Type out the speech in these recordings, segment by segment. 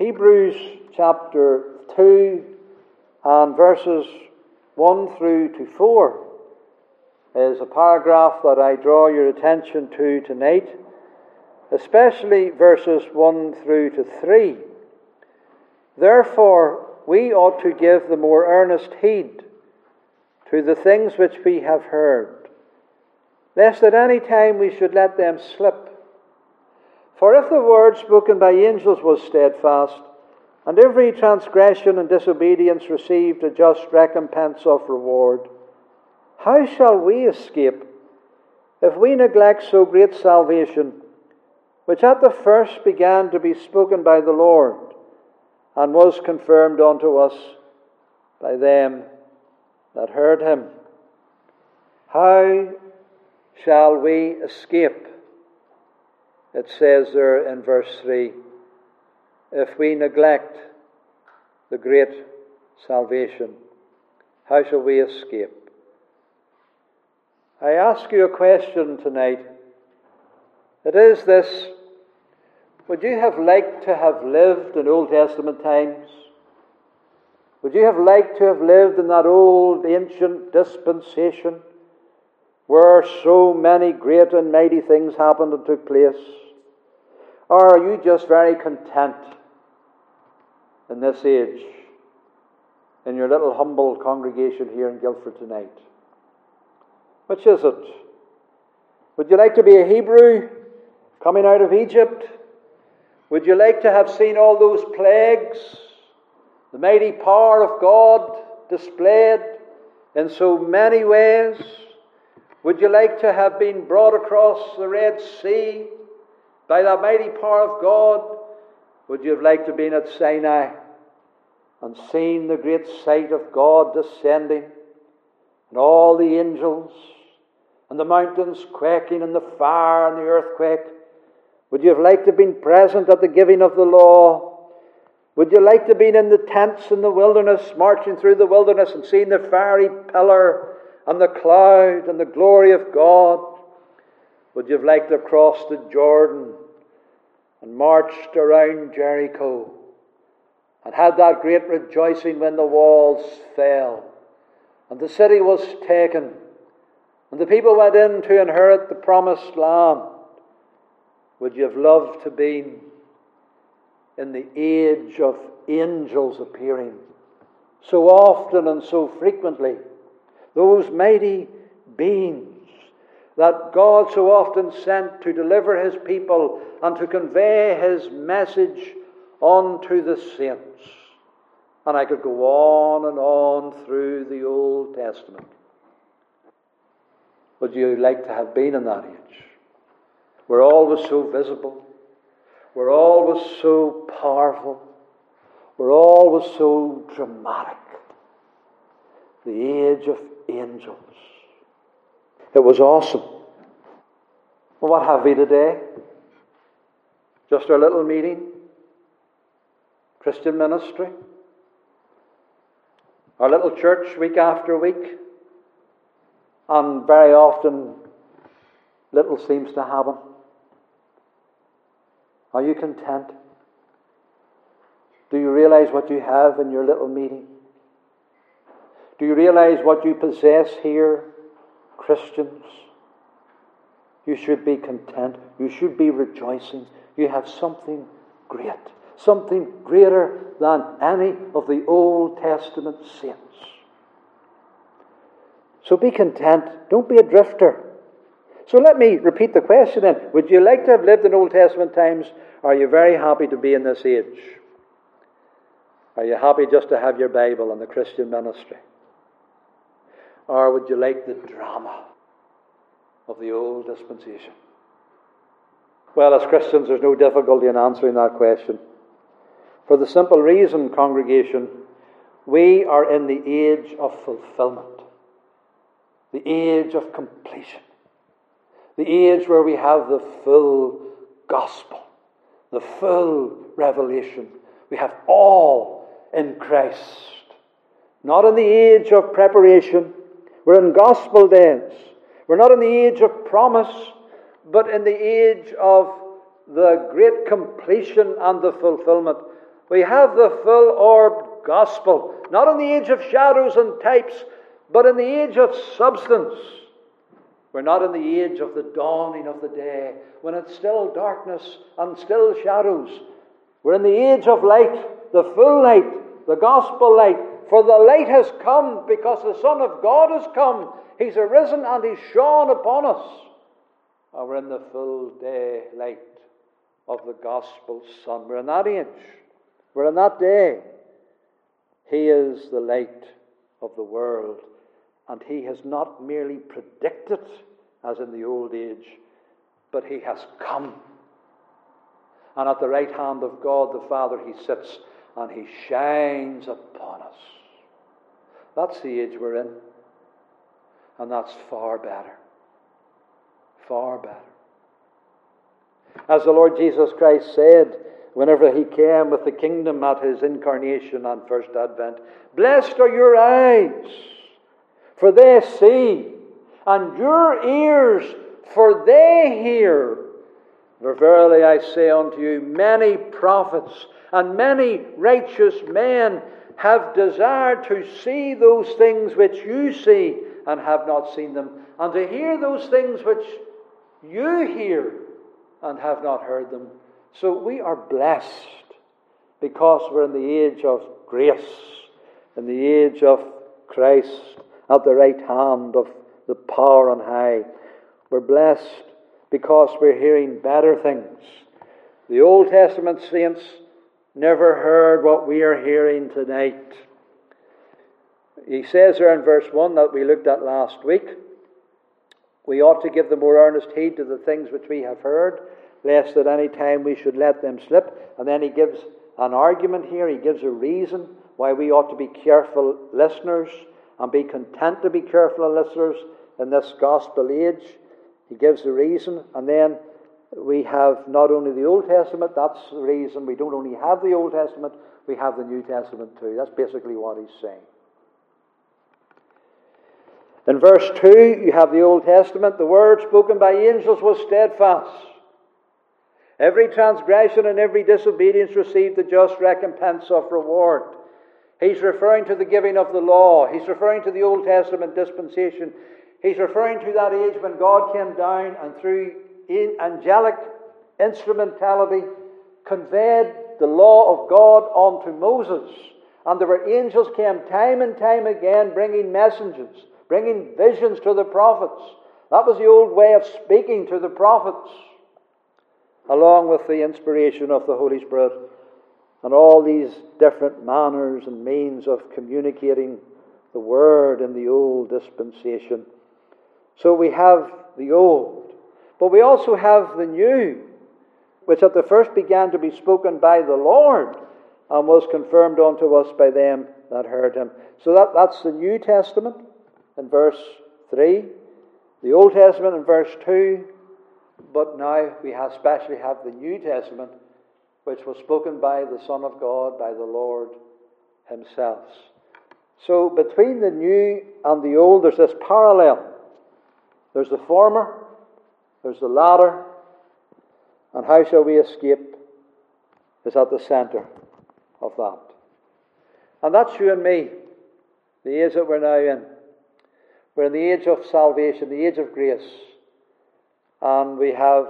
Hebrews chapter 2 and verses 1 through to 4 is a paragraph that I draw your attention to tonight, especially verses 1 through to 3. Therefore, we ought to give the more earnest heed to the things which we have heard, lest at any time we should let them slip. For if the word spoken by angels was steadfast, and every transgression and disobedience received a just recompense of reward, how shall we escape if we neglect so great salvation, which at the first began to be spoken by the Lord, and was confirmed unto us by them that heard him? How shall we escape? It says there in verse 3 if we neglect the great salvation, how shall we escape? I ask you a question tonight. It is this Would you have liked to have lived in Old Testament times? Would you have liked to have lived in that old ancient dispensation where so many great and mighty things happened and took place? Or are you just very content in this age in your little humble congregation here in Guildford tonight? Which is it? Would you like to be a Hebrew coming out of Egypt? Would you like to have seen all those plagues, the mighty power of God displayed in so many ways? Would you like to have been brought across the Red Sea by the mighty power of God? Would you have liked to have been at Sinai and seen the great sight of God descending and all the angels and the mountains quaking and the fire and the earthquake? Would you have liked to have been present at the giving of the law? Would you like to have been in the tents in the wilderness, marching through the wilderness and seeing the fiery pillar and the cloud and the glory of God? Would you have liked to have crossed the Jordan and marched around Jericho and had that great rejoicing when the walls fell and the city was taken and the people went in to inherit the promised land, would you have loved to be in the age of angels appearing so often and so frequently? Those mighty beings that God so often sent to deliver his people and to convey his message unto the saints. And I could go on and on through the Old Testament. Would you like to have been in that age? We're always so visible. We're always so powerful. We're always so dramatic. The age of angels. It was awesome. Well, what have we today? Just our little meeting? Christian ministry? Our little church week after week? And very often, little seems to happen. Are you content? Do you realize what you have in your little meeting? Do you realize what you possess here, Christians? You should be content. You should be rejoicing. You have something great, something greater than any of the Old Testament saints. So be content. Don't be a drifter. So let me repeat the question then. Would you like to have lived in Old Testament times? Are you very happy to be in this age? Are you happy just to have your Bible and the Christian ministry? Or would you like the drama of the old dispensation? Well, as Christians, there's no difficulty in answering that question. For the simple reason, congregation, we are in the age of fulfillment the age of completion, the age where we have the full gospel, the full revelation. We have all in Christ. Not in the age of preparation, we're in gospel days. We're not in the age of promise, but in the age of the great completion and the fulfillment. We have the full orbed gospel, not in the age of shadows and types, but in the age of substance. We're not in the age of the dawning of the day, when it's still darkness and still shadows. We're in the age of light, the full light, the gospel light. For the light has come because the Son of God has come. He's arisen and He's shone upon us. And we're in the full day light of the gospel sun. We're in that age. We're in that day. He is the light of the world. And he has not merely predicted, as in the old age, but he has come. And at the right hand of God the Father he sits and he shines upon us. That's the age we're in. And that's far better. Far better. As the Lord Jesus Christ said, whenever he came with the kingdom at his incarnation and first advent, Blessed are your eyes for they see, and your ears, for they hear. For verily I say unto you, many prophets and many righteous men have desired to see those things which you see and have not seen them, and to hear those things which you hear and have not heard them. So we are blessed because we're in the age of grace, in the age of Christ at the right hand of the power on high. We're blessed because we're hearing better things. The Old Testament saints never heard what we are hearing tonight. He says there in verse 1 that we looked at last week we ought to give the more earnest heed to the things which we have heard, lest at any time we should let them slip. And then he gives an argument here, he gives a reason why we ought to be careful listeners and be content to be careful listeners in this gospel age. He gives the reason, and then we have not only the Old Testament, that's the reason we don't only have the Old Testament, we have the New Testament too. That's basically what he's saying. In verse 2, you have the Old Testament. The word spoken by angels was steadfast. Every transgression and every disobedience received the just recompense of reward. He's referring to the giving of the law. He's referring to the Old Testament dispensation. He's referring to that age when God came down and through angelic instrumentality conveyed the law of God onto Moses. And there were angels came time and time again bringing messages, bringing visions to the prophets. That was the old way of speaking to the prophets, along with the inspiration of the Holy Spirit and all these different manners and means of communicating the Word in the old dispensation. So we have the old, but we also have the new, which at the first began to be spoken by the Lord and was confirmed unto us by them that heard him. So that, that's the New Testament in verse 3, the Old Testament in verse 2, but now we especially have the New Testament which was spoken by the Son of God, by the Lord Himself. So between the new and the old, there's this parallel. There's the former, there's the ladder, and how shall we escape is at the centre of that. And that's you and me, the age that we're now in. We're in the age of salvation, the age of grace. And we have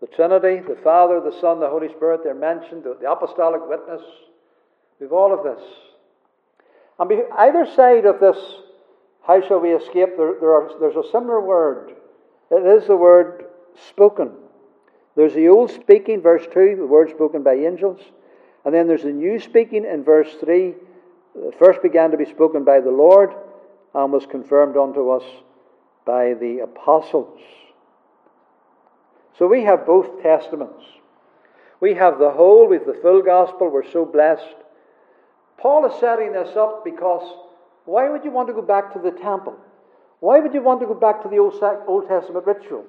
the Trinity, the Father, the Son, the Holy Spirit, they're mentioned, the, apostolic witness. We've all of this. And either side of this, how shall we escape, there, there are, there's a similar word. It is the word spoken. There's the old speaking, verse 2, the word spoken by angels. And then there's the new speaking in verse 3. The first began to be spoken by the Lord and was confirmed unto us by the apostles. So we have both testaments. We have the whole, we have the full gospel. We're so blessed. Paul is setting this up because why would you want to go back to the temple? Why would you want to go back to the Old, Testament ritual?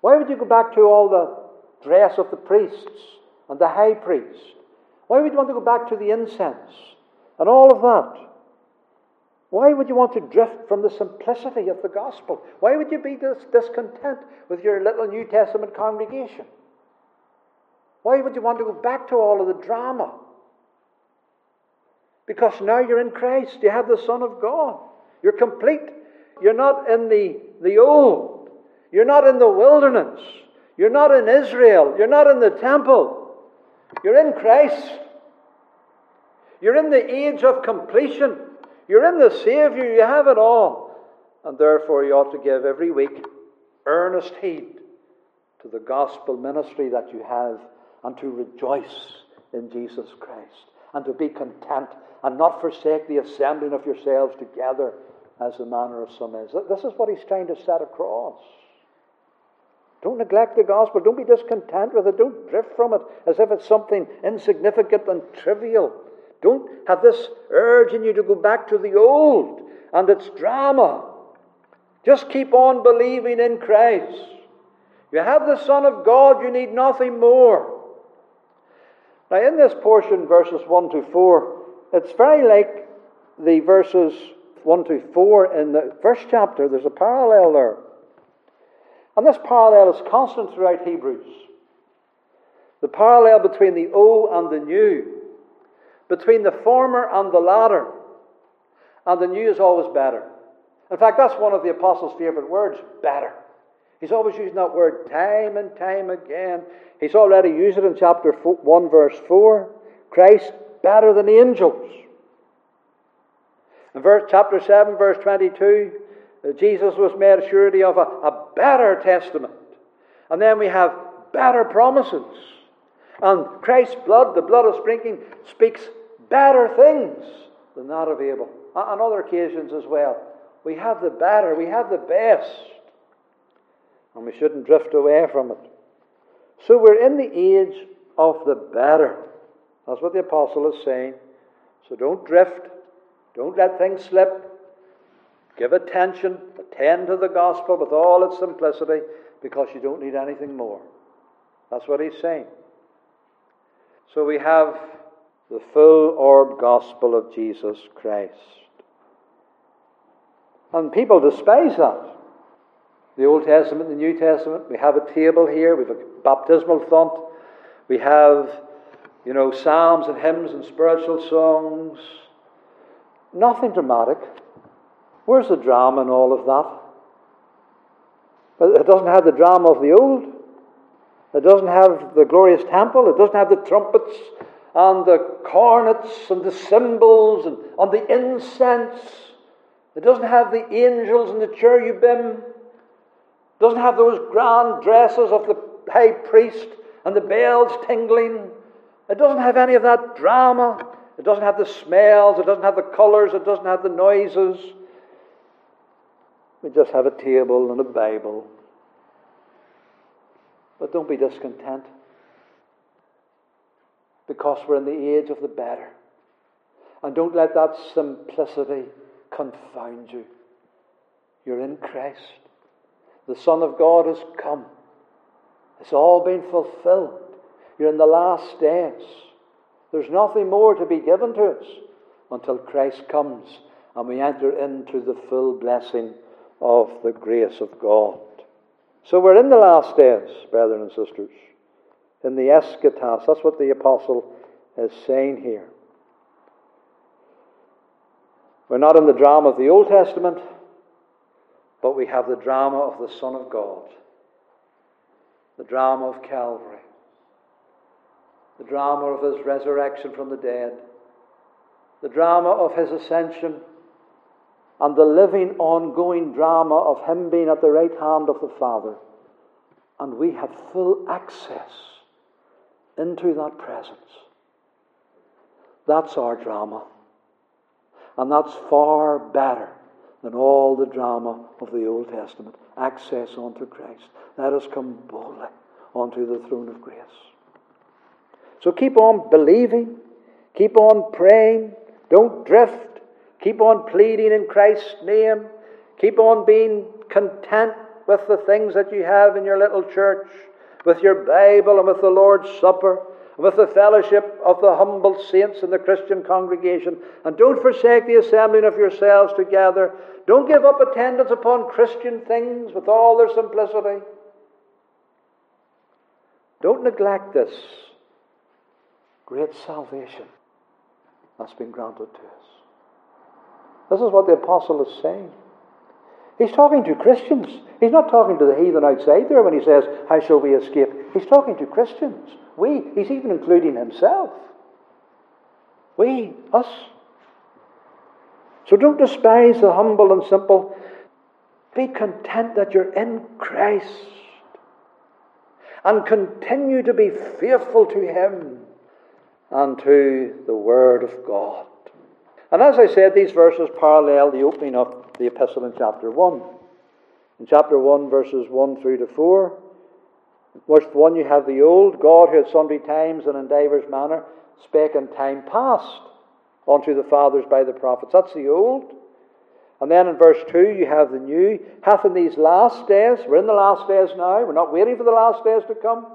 Why would you go back to all the dress of the priests and the high priest? Why would you want to go back to the incense and all of that? Why would you want to drift from the simplicity of the gospel? Why would you be dis- discontent with your little New Testament congregation? Why would you want to go back to all of the drama Because now you're in Christ. You have the Son of God. You're complete. You're not in the, the old. You're not in the wilderness. You're not in Israel. You're not in the temple. You're in Christ. You're in the age of completion. You're in the Savior. You have it all. And therefore, you ought to give every week earnest heed to the gospel ministry that you have and to rejoice in Jesus Christ and to be content and not forsake the assembling of yourselves together as the manner of some is. This is what he's trying to set across. Don't neglect the gospel. Don't be discontent with it. Don't drift from it as if it's something insignificant and trivial. Don't have this urge in you to go back to the old and its drama. Just keep on believing in Christ. You have the Son of God, you need nothing more. Now, in this portion, verses 1 to 4, it's very like the verses 1 to 4 in the first chapter. There's a parallel there. And this parallel is constant throughout Hebrews. The parallel between the old and the new, between the former and the latter. And the new is always better. In fact, that's one of the apostles' favorite words better. He's always using that word time and time again. He's already used it in chapter 1, verse 4. Christ better than angels. In verse, chapter 7, verse 22, uh, Jesus was made surety of a, a better testament. And then we have better promises. And Christ's blood, the blood of sprinkling, speaks better things than that of Abel. On other occasions as well. We have the better, we have the best. And we shouldn't drift away from it. So we're in the age of the better. That's what the apostle is saying. So don't drift. Don't let things slip. Give attention. Attend to the gospel with all its simplicity because you don't need anything more. That's what he's saying. So we have the full orb gospel of Jesus Christ. And people despise that. The Old Testament, the New Testament, we have a table here, we have a baptismal font, we have, you know, psalms and hymns and spiritual songs. Nothing dramatic. Where's the drama and all of that? It doesn't have the drama of the old. It doesn't have the glorious temple. It doesn't have the trumpets and the cornets and the cymbals and, and the incense. It doesn't have the angels and the cherubim. It doesn't have those grand dresses of the high priest and the bells tingling. It doesn't have any of that drama. It doesn't have the smells. It doesn't have the colors. It doesn't have the noises. We just have a table and a Bible. But don't be discontent because we're in the age of the better. And don't let that simplicity confound you. You're in Christ. The Son of God has come. It's all been fulfilled. You're in the last days. There's nothing more to be given to us until Christ comes and we enter into the full blessing of the grace of God. So we're in the last days, brethren and sisters. In the eschatos. That's what the apostle is saying here. We're not in the drama of the Old Testament, but we have the drama of the Son of God, the drama of Calvary, the drama of his resurrection from the dead, the drama of his ascension, and the living, ongoing drama of him being at the right hand of the Father. And we have full access into that presence. That's our drama. And that's far better than all the drama of the Old Testament. Access unto Christ. Let us come boldly onto the throne of grace. So keep on believing, keep on praying, don't drift, keep on pleading in Christ's name, keep on being content with the things that you have in your little church, with your Bible and with the Lord's Supper and with the fellowship of the humble saints in the Christian congregation. And don't forsake the assembling of yourselves together. Don't give up attendance upon Christian things with all their simplicity. Don't neglect this great salvation that's been granted to us. This is what the apostle is saying. He's talking to Christians. He's not talking to the heathen outside there when he says, How shall we escape? He's talking to Christians. We. He's even including himself. We, us. So don't despise the humble and simple. Be content that you're in Christ. And continue to be faithful to Him and to the Word of God. And as I said, these verses parallel the opening of the epistle in chapter 1. In chapter 1, verses 1 through to 4, verse 1, you have the old God who at sundry times and in divers manner spake in time past unto the fathers by the prophets. That's the old. And then in verse 2, you have the new. Hath in these last days, we're in the last days now, we're not waiting for the last days to come.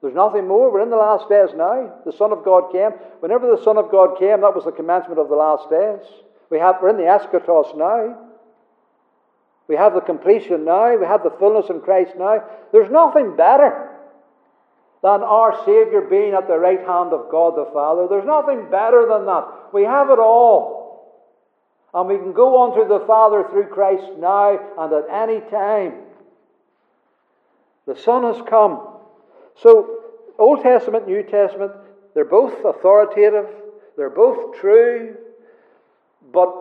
There's nothing more. We're in the last days now. The Son of God came. Whenever the Son of God came, that was the commencement of the last days. We have, we're in the eschatos now. We have the completion now. We have the fullness in Christ now. There's nothing better than our Savior being at the right hand of God the Father. There's nothing better than that. We have it all. And we can go on to the Father through Christ now and at any time. The Son has come. So, Old Testament, New Testament, they're both authoritative, they're both true, but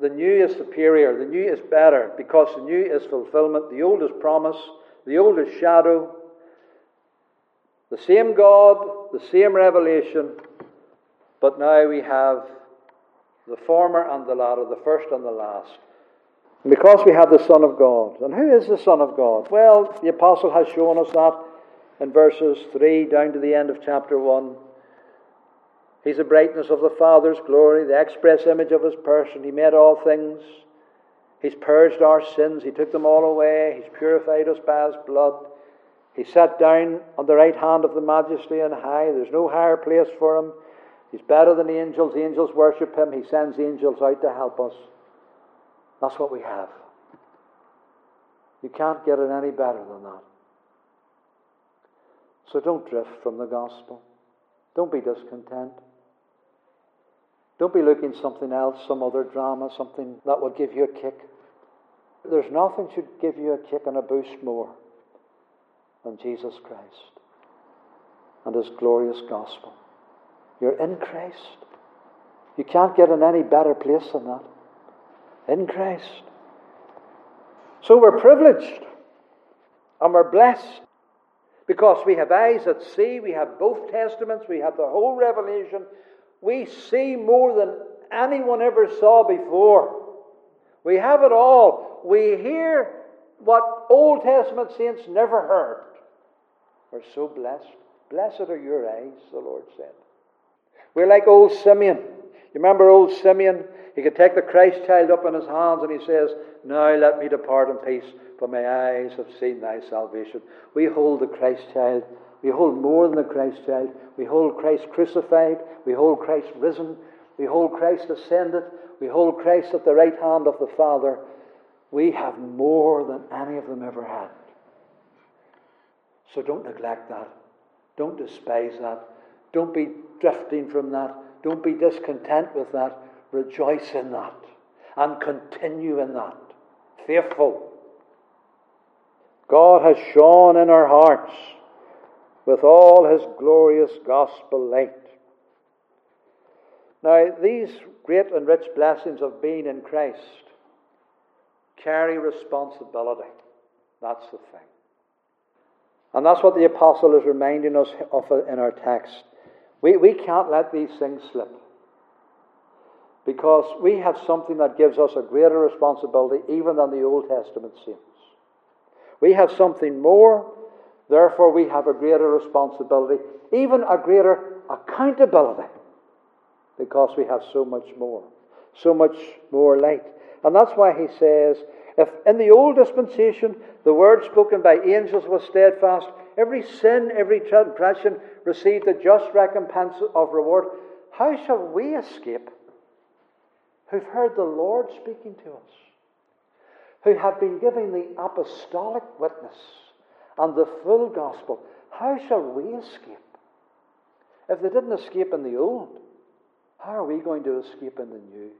the new is superior, the new is better, because the new is fulfillment, the old is promise, the old is shadow. The same God, the same revelation, but now we have the former and the latter, the first and the last. And because we have the Son of God. And who is the Son of God? Well, the Apostle has shown us that in verses 3 down to the end of chapter 1. He's the brightness of the Father's glory, the express image of his person. He made all things. He's purged our sins. He took them all away. He's purified us by his blood. He sat down on the right hand of the majesty and high. There's no higher place for him. He's better than the angels. The angels worship him. He sends angels out to help us. That's what we have. You can't get it any better than that. So don't drift from the gospel. Don't be discontent. Don't be looking something else, some other drama, something that will give you a kick. There's nothing should give you a kick and a boost more than Jesus Christ and his glorious gospel. You're in Christ. You can't get in any better place than that. In Christ. So we're privileged and we're blessed because we have eyes that see, we have both testaments, we have the whole revelation. We see more than anyone ever saw before. We have it all. We hear what Old Testament saints never heard. We're so blessed. Blessed are your eyes, the Lord said. We're like old Simeon. You remember old Simeon? He could take the Christ child up in his hands and he says, Now let me depart in peace, for my eyes have seen thy salvation. We hold the Christ child. We hold more than the Christ child. We hold Christ crucified. We hold Christ risen. We hold Christ ascended. We hold Christ at the right hand of the Father. We have more than any of them ever had. So don't neglect that. Don't despise that. Don't be drifting from that. Don't be discontent with that. Rejoice in that. And continue in that. Faithful. God has shone in our hearts with all his glorious gospel light. Now, these great and rich blessings of being in Christ carry responsibility. That's the thing. And that's what the apostle is reminding us of in our text. We, we can't let these things slip. Because we have something that gives us a greater responsibility even than the Old Testament saints. We have something more, therefore, we have a greater responsibility, even a greater accountability, because we have so much more, so much more light. And that's why he says, if in the old dispensation the word spoken by angels was steadfast, every sin, every transgression received a just recompense of reward, how shall we escape who've heard the Lord speaking to us, who have been giving the apostolic witness and the full gospel? How shall we escape? If they didn't escape in the old, how are we going to escape in the new?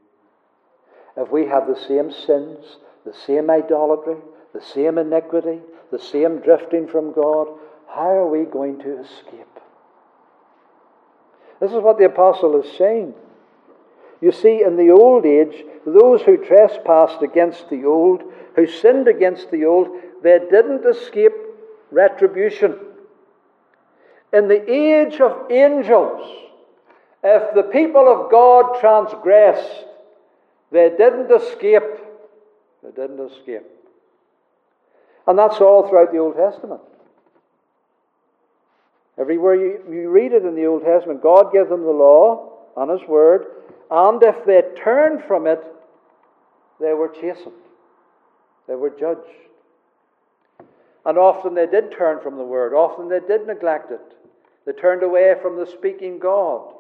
If we have the same sins, the same idolatry, the same iniquity, the same drifting from God, how are we going to escape? This is what the apostle is saying. You see, in the old age, those who trespassed against the old, who sinned against the old, they didn't escape retribution. In the age of angels, if the people of God transgressed, they didn't escape. They didn't escape. And that's all throughout the Old Testament. Everywhere you, you read it in the Old Testament, God gave them the law and His Word, and if they turned from it, they were chastened, they were judged. And often they did turn from the Word, often they did neglect it. They turned away from the speaking God,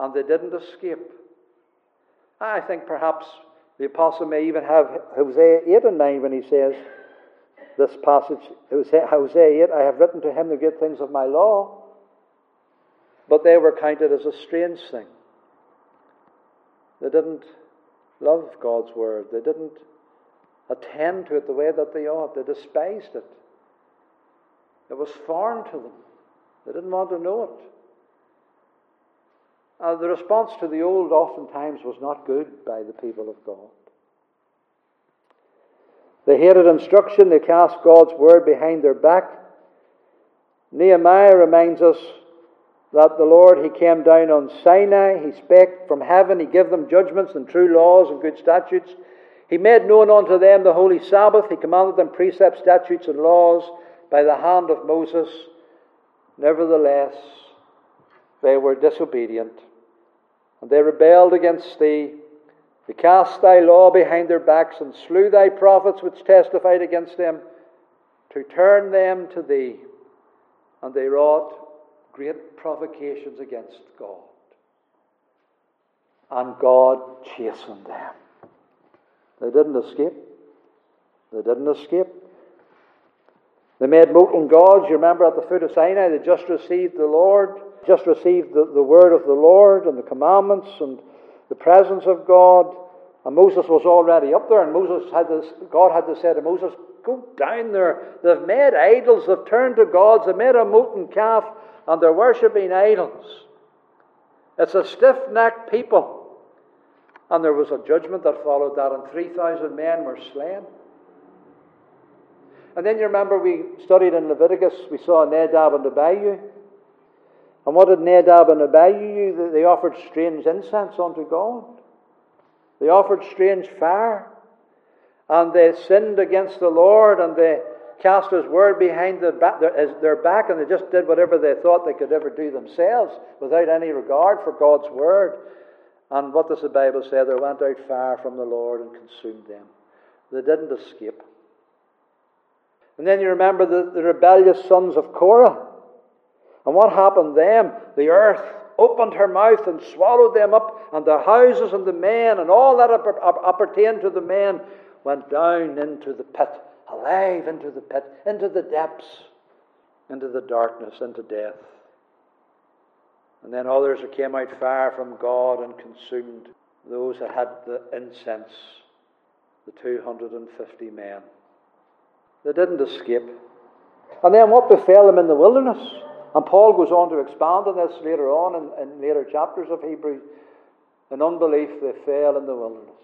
and they didn't escape. I think perhaps the apostle may even have Hosea 8 in mind when he says, this passage, Hosea 8, I have written to him the good things of my law, but they were counted as a strange thing. They didn't love God's word. They didn't attend to it the way that they ought. They despised it. It was foreign to them. They didn't want to know it. Uh, the response to the old oftentimes was not good by the people of God. They hated instruction, they cast God's word behind their back. Nehemiah reminds us that the Lord, He came down on Sinai, He spake from heaven, He gave them judgments and true laws and good statutes. He made known unto them the holy Sabbath, He commanded them precepts, statutes, and laws by the hand of Moses. Nevertheless, they were disobedient, and they rebelled against thee. They cast thy law behind their backs, and slew thy prophets which testified against them, to turn them to thee. And they wrought great provocations against God. And God chastened them. They didn't escape. They didn't escape. They made molten gods. You remember at the foot of Sinai, they just received the Lord, just received the, the word of the Lord and the commandments and the presence of God. And Moses was already up there, and Moses had this, God had to say to Moses, Go down there. They've made idols, they've turned to gods, they've made a molten calf, and they're worshipping idols. It's a stiff necked people. And there was a judgment that followed that, and 3,000 men were slain. And then you remember we studied in Leviticus, we saw Nadab and Abihu. And what did Nadab and Abihu do? They offered strange incense unto God. They offered strange fire. And they sinned against the Lord, and they cast his word behind the back, their back and they just did whatever they thought they could ever do themselves without any regard for God's word. And what does the Bible say? They went out far from the Lord and consumed them. They didn't escape. And then you remember the, the rebellious sons of Korah. And what happened then? The earth opened her mouth and swallowed them up, and the houses and the men and all that appertained to the men went down into the pit alive into the pit, into the depths, into the darkness, into death. And then others that came out far from God and consumed those that had the incense, the 250 men. They didn't escape. And then what befell them in the wilderness? And Paul goes on to expand on this later on in, in later chapters of Hebrews. In unbelief, they fell in the wilderness.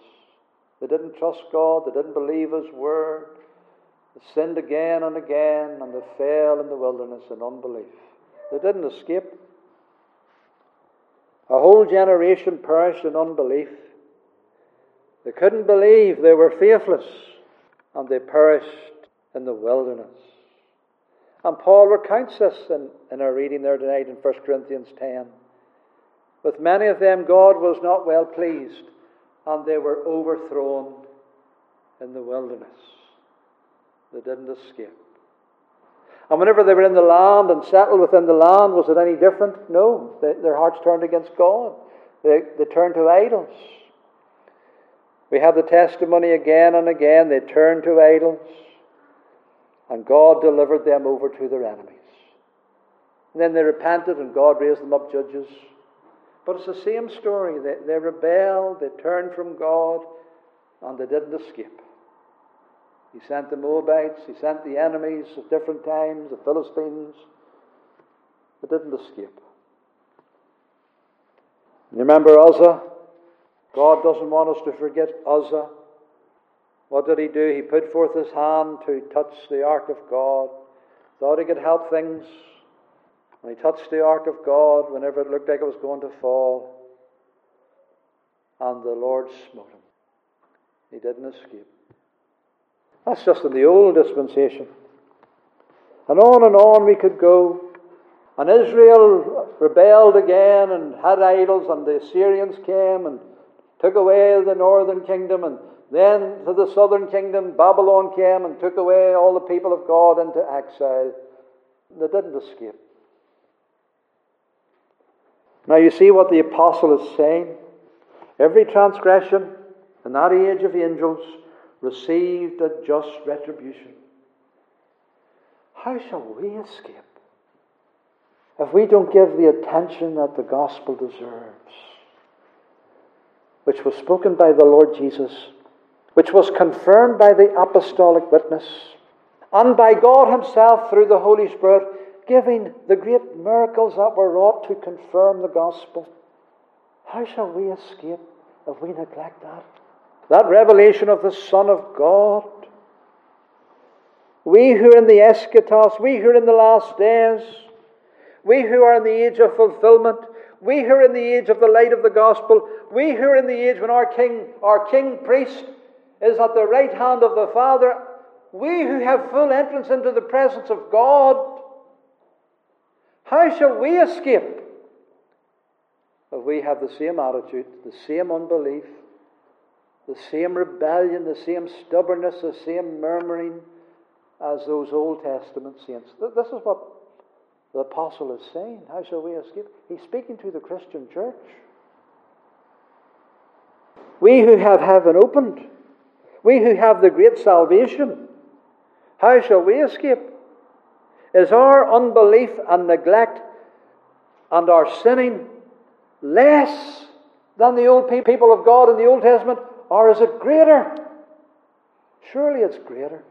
They didn't trust God, they didn't believe His word, they sinned again and again, and they fell in the wilderness in unbelief. They didn't escape. A whole generation perished in unbelief. They couldn't believe they were faithless, and they perished in the wilderness. And Paul recounts this in, in our reading there tonight in 1 Corinthians 10. With many of them, God was not well pleased, and they were overthrown in the wilderness. They didn't escape. And whenever they were in the land and settled within the land, was it any different? No. They, their hearts turned against God. They, they turned to idols. We have the testimony again and again. They turned to idols. And God delivered them over to their enemies. And then they repented, and God raised them up judges. But it's the same story. They, they rebelled, they turned from God, and they didn't escape. He sent the Moabites, he sent the enemies at different times, the Philistines. They didn't escape. You remember Uzzah? God doesn't want us to forget Uzzah. What did he do? He put forth his hand to touch the ark of God. Thought he could help things. When he touched the ark of God, whenever it looked like it was going to fall, and the Lord smote him. He didn't escape. That's just in the old dispensation. And on and on we could go. And Israel rebelled again and had idols, and the Assyrians came and took away the northern kingdom, and then to the southern kingdom, Babylon came and took away all the people of God into exile. They didn't escape. Now you see what the apostle is saying. Every transgression in that age of angels received a just retribution. How shall we escape if we don't give the attention that the gospel deserves? Which was spoken by the Lord Jesus, which was confirmed by the apostolic witness, and by God Himself through the Holy Spirit, giving the great miracles that were wrought to confirm the gospel. How shall we escape if we neglect that? That revelation of the Son of God. We who are in the eschatos, we who are in the last days, we who are in the age of fulfillment, we who are in the age of the light of the gospel, we who are in the age when our king, our king priest, is at the right hand of the Father, we who have full entrance into the presence of God, how shall we escape if we have the same attitude, the same unbelief, the same rebellion, the same stubbornness, the same murmuring as those Old Testament saints. This is what the apostle is saying. How shall we escape? He's speaking to the Christian church. We who have heaven opened, we who have the great salvation, how shall we escape? Is our unbelief and neglect and our sinning less than the old people of God in the Old Testament? Or is it greater? Surely it's greater.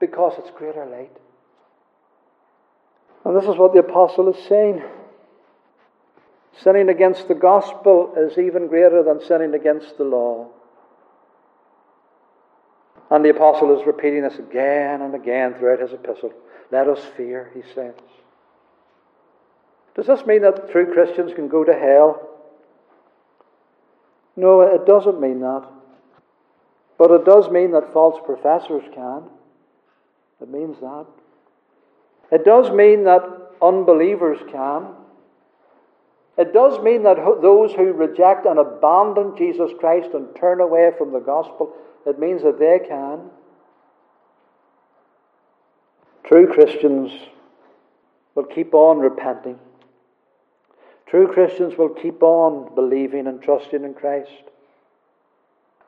Because it's greater light. And this is what the apostle is saying. Sinning against the gospel is even greater than sinning against the law. And the apostle is repeating this again and again throughout his epistle. Let us fear, he says. Does this mean that true Christians can go to hell? No, it doesn't mean that. But it does mean that false professors can. It means that. It does mean that unbelievers can. It does mean that those who reject and abandon Jesus Christ and turn away from the gospel, it means that they can. True Christians will keep on repenting. True Christians will keep on believing and trusting in Christ.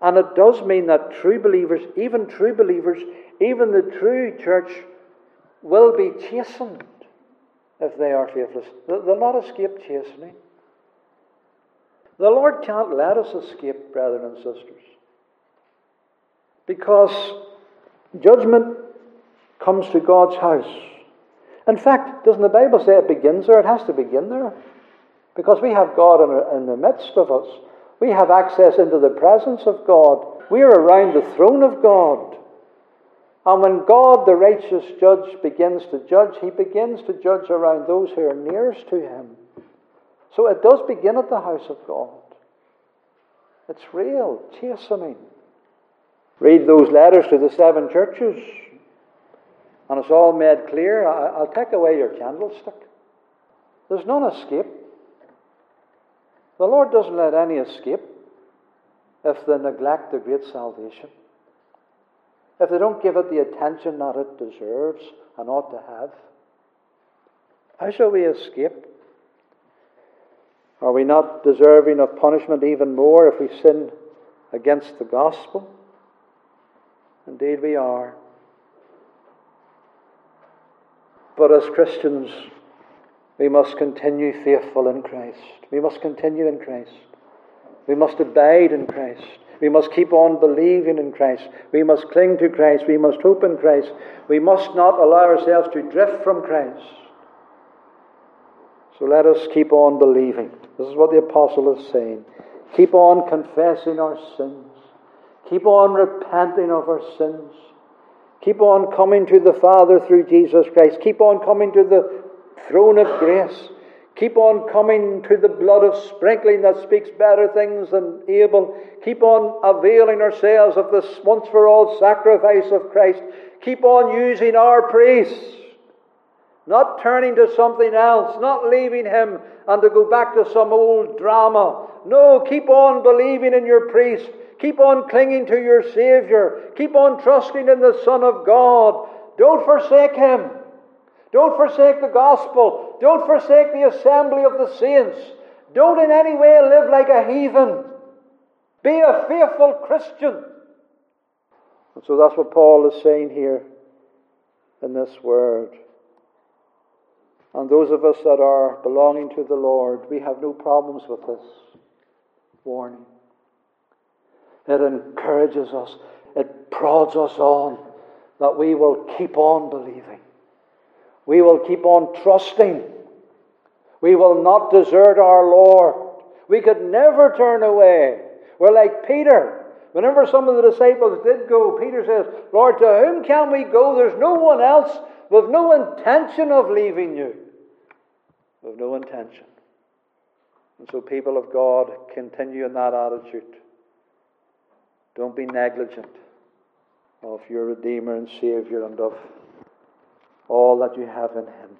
And it does mean that true believers, even true believers, even the true church, will be chastened if they are faithless. They'll not escape chastening. The Lord can't let us escape, brethren and sisters. Because judgment comes to God's house. In fact, doesn't the Bible say it begins there? It has to begin there. Because we have God in, the midst of us. We have access into the presence of God. We are around the throne of God. And when God, the righteous judge, begins to judge, he begins to judge around those who are nearest to him. So it does begin at the house of God. It's real, chastening. Read those letters to the seven churches, and it's all made clear. I'll take away your candlestick. There's none escape. The Lord doesn't let any escape if they neglect the great salvation. If they don't give it the attention that it deserves and ought to have. How shall we escape? Are we not deserving of punishment even more if we sin against the gospel? Indeed, we are. But as Christians, We must continue faithful in Christ. We must continue in Christ. We must abide in Christ. We must keep on believing in Christ. We must cling to Christ. We must hope in Christ. We must not allow ourselves to drift from Christ. So let us keep on believing. This is what the apostle is saying. Keep on confessing our sins. Keep on repenting of our sins. Keep on coming to the Father through Jesus Christ. Keep on coming to the throne of grace. Keep on coming to the blood of sprinkling that speaks better things than Abel. Keep on availing ourselves of this once for all sacrifice of Christ. Keep on using our priests. Not turning to something else, not leaving Him and to go back to some old drama. No, keep on believing in your priest. Keep on clinging to your Savior. Keep on trusting in the Son of God. Don't forsake Him. Don't forsake the gospel. Don't forsake the assembly of the saints. Don't in any way live like a heathen. Be a faithful Christian. And so that's what Paul is saying here in this word. And those of us that are belonging to the Lord, we have no problems with this warning. It encourages us, it prods us on that we will keep on believing. We will keep on trusting. We will not desert our Lord. We could never turn away. We're like Peter. Whenever some of the disciples did go, Peter says, Lord, to whom can we go? There's no one else. We've no intention of leaving you. We've no intention. And so, people of God, continue in that attitude. Don't be negligent of your Redeemer and Savior and of all that you have in Him.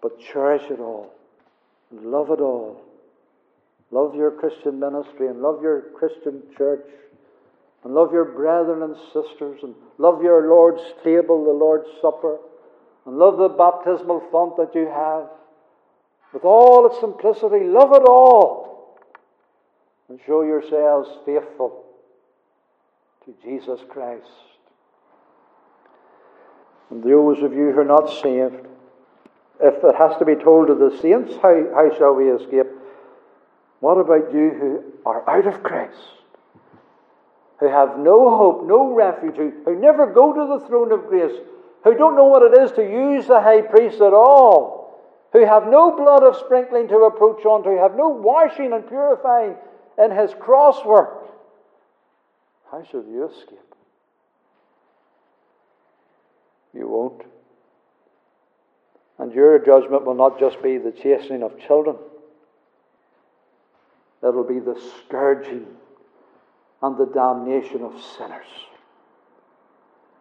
But cherish it all, love it all. Love your Christian ministry and love your Christian church and love your brethren and sisters and love your Lord's table, the Lord's Supper, and love the baptismal font that you have. With all its simplicity, love it all and show yourselves faithful to Jesus Christ. And those of you who are not saved, if it has to be told to the saints, how, how shall we escape? What about you who are out of Christ? Who have no hope, no refuge, who, who never go to the throne of grace, who don't know what it is to use the high priest at all, who have no blood of sprinkling to approach unto, who have no washing and purifying in his cross work. How shall you escape? You won't. And your judgment will not just be the chastening of children, it'll be the scourging and the damnation of sinners.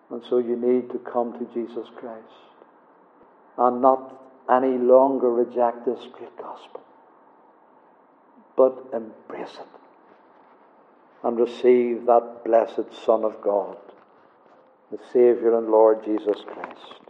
And so you need to come to Jesus Christ and not any longer reject this great gospel, but embrace it and receive that blessed Son of God the Saviour and Lord Jesus Christ.